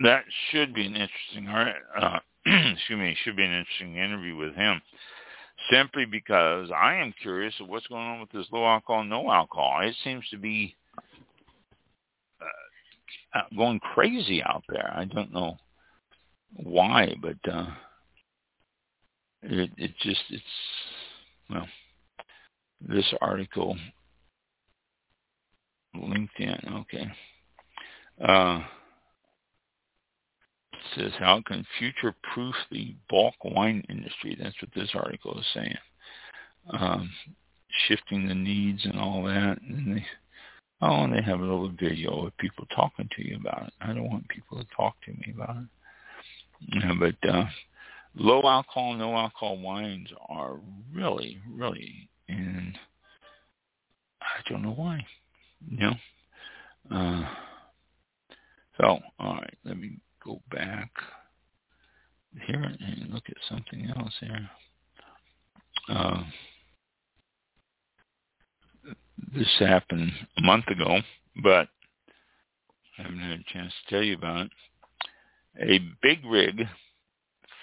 that should be an interesting, uh, excuse me, should be an interesting interview with him simply because I am curious of what's going on with this low alcohol, no alcohol. It seems to be uh, going crazy out there. I don't know why, but uh, it it just it's well, this article LinkedIn, okay. Uh, says how can future-proof the bulk wine industry? That's what this article is saying. Um, shifting the needs and all that. And they, oh, and they have a little video of people talking to you about it. I don't want people to talk to me about it. Yeah, but uh, low alcohol, no alcohol wines are really, really, and I don't know why. You know. Uh, so, all right, let me go back here and look at something else here. Uh, this happened a month ago, but I haven't had a chance to tell you about it. A big rig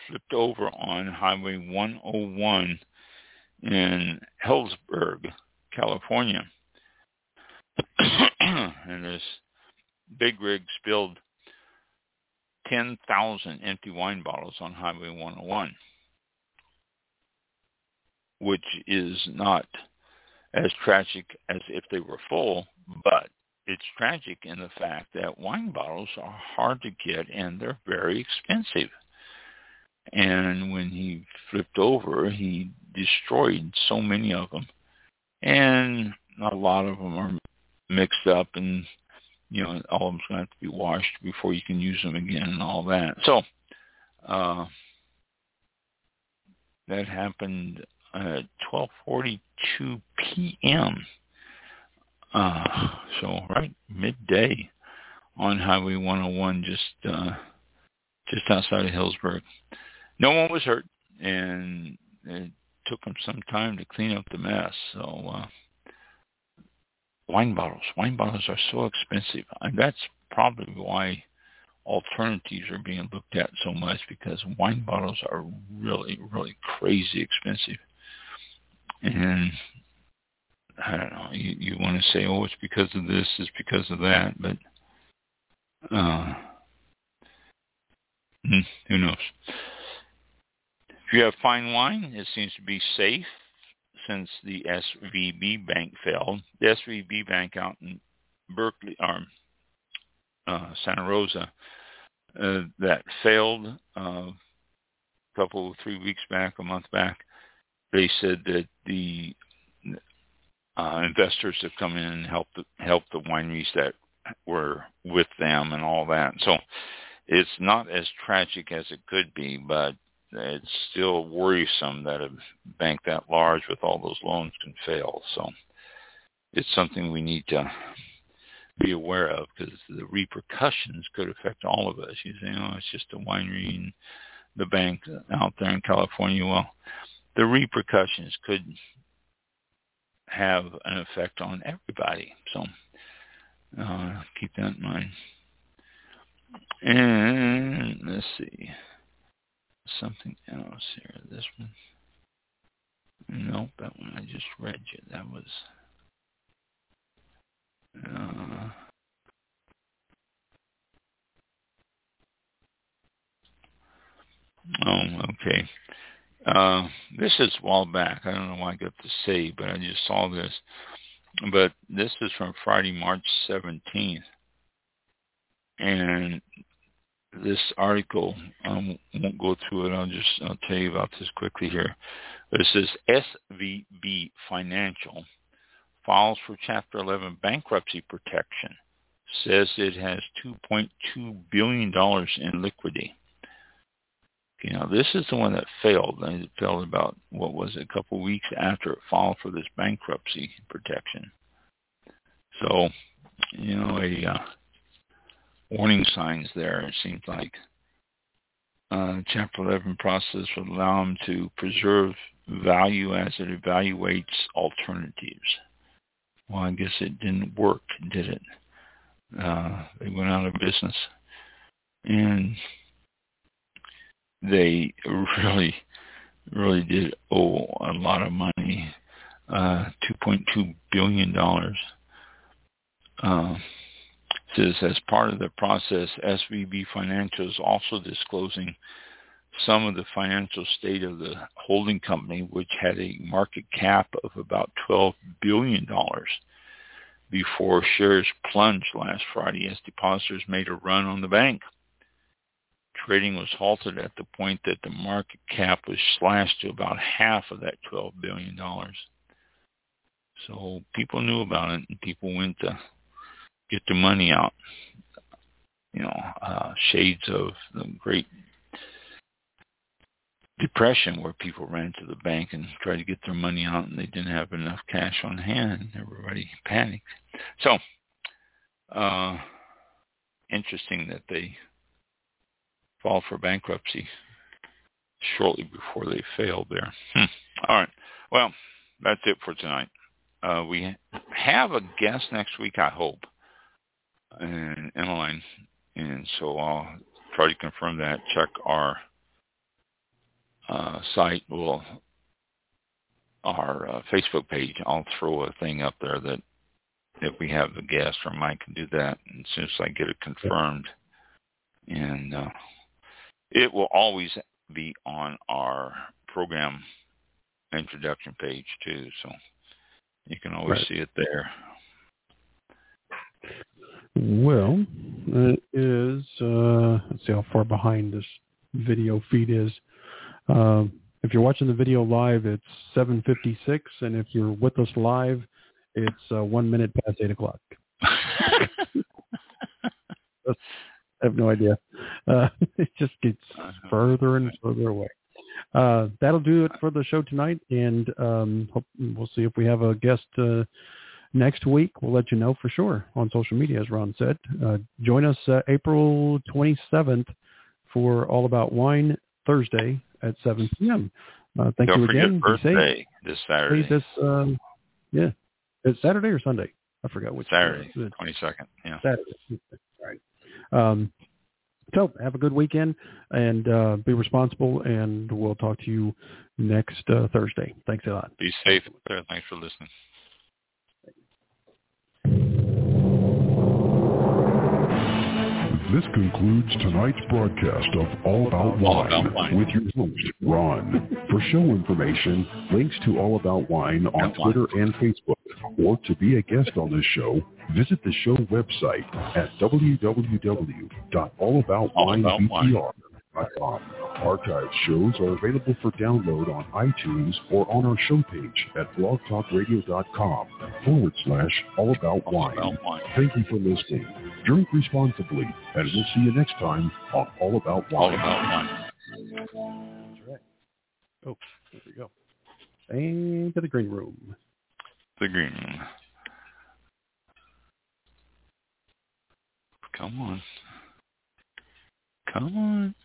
flipped over on Highway 101 in Healdsburg, California. and this big rig spilled 10,000 empty wine bottles on Highway 101, which is not as tragic as if they were full, but it's tragic in the fact that wine bottles are hard to get and they're very expensive. And when he flipped over, he destroyed so many of them. And a lot of them are mixed up and, you know, all of them's going to have to be washed before you can use them again and all that. So, uh, that happened at 12:42 p.m. Uh, so right midday on Highway 101, just uh, just outside of Healdsburg. No one was hurt, and it took them some time to clean up the mess. So uh, wine bottles, wine bottles are so expensive, and that's probably why alternatives are being looked at so much because wine bottles are really, really crazy expensive. And I don't know, you, you want to say, oh, it's because of this, it's because of that, but uh, hmm, who knows? If you have fine wine, it seems to be safe since the SVB Bank failed. The SVB Bank out in Berkeley, or uh, Santa Rosa, uh, that failed uh, a couple, three weeks back, a month back. They said that the uh, investors have come in and helped helped the wineries that were with them and all that. So it's not as tragic as it could be, but it's still worrisome that a bank that large with all those loans can fail. So it's something we need to be aware of because the repercussions could affect all of us. You say, oh, it's just a winery and the bank out there in California. Well, the repercussions could have an effect on everybody. So uh, keep that in mind. And let's see something else here. This one. Nope, that one I just read you. That was. Uh, oh, okay. Uh, this is a while back. I don't know why I got to say, but I just saw this. But this is from Friday, March 17th. And this article. I won't go through it. I'll just I'll tell you about this quickly here. But it says SVB Financial files for Chapter 11 bankruptcy protection. Says it has 2.2 billion dollars in liquidity. Know, this is the one that failed. It failed about what was it, a couple of weeks after it filed for this bankruptcy protection. So, you know, a uh, warning signs there. It seems like uh, Chapter 11 process would allow them to preserve value as it evaluates alternatives. Well, I guess it didn't work, did it? Uh, they went out of business. And they really, really did owe a lot of money, uh, $2.2 billion. Says as part of the process, SVB Financial is also disclosing some of the financial state of the holding company, which had a market cap of about $12 billion before shares plunged last Friday as depositors made a run on the bank. Trading was halted at the point that the market cap was slashed to about half of that $12 billion. So people knew about it and people went to get the money out. You know, uh, shades of the Great Depression where people ran to the bank and tried to get their money out and they didn't have enough cash on hand. Everybody panicked. So, uh, interesting that they fall for bankruptcy shortly before they failed there. Hmm. All right. Well, that's it for tonight. Uh, we have a guest next week, I hope and Emmeline. And so I'll try to confirm that. Check our uh, site. We'll our uh, Facebook page, I'll throw a thing up there that if we have a guest or Mike can do that, and as soon as I get it confirmed, and uh, it will always be on our program introduction page too, so you can always Right. see it there. Well, it is, uh, let's see how far behind this video feed is. Um, if you're watching the video live, it's 7.56, and if you're with us live, it's uh, one minute past 8 o'clock. I have no idea. Uh, it just gets further and further away. Uh, that'll do it for the show tonight, and um, hope, we'll see if we have a guest uh, next week. We'll let you know for sure on social media, as Ron said. Uh, join us uh, April 27th for All About Wine Thursday at 7 p.m. Uh, thank Don't you again. Birthday this Saturday. Please, this, um, yeah, it's Saturday or Sunday. I forgot which. Saturday, twenty second. Yeah. Saturday. All right. Um, so have a good weekend and uh, be responsible, and we'll talk to you next uh, Thursday. Thanks a lot. Be safe. Thanks for listening. This concludes tonight's broadcast of All About All Wine About Wine. with your host, Ron. For show information, links to All About Wine on About Wine. Twitter and Facebook, or to be a guest on this show, visit the show website at www.allaboutwinebtr.com. Archived shows are available for download on iTunes or on our show page at blogtalkradio.com forward slash All About Wine. Thank you for listening. Drink responsibly, and we'll see you next time on All About Wine. All Wine. about wine. That's right. Oh, there we go. And to the green room. The green room. Come on. Come on.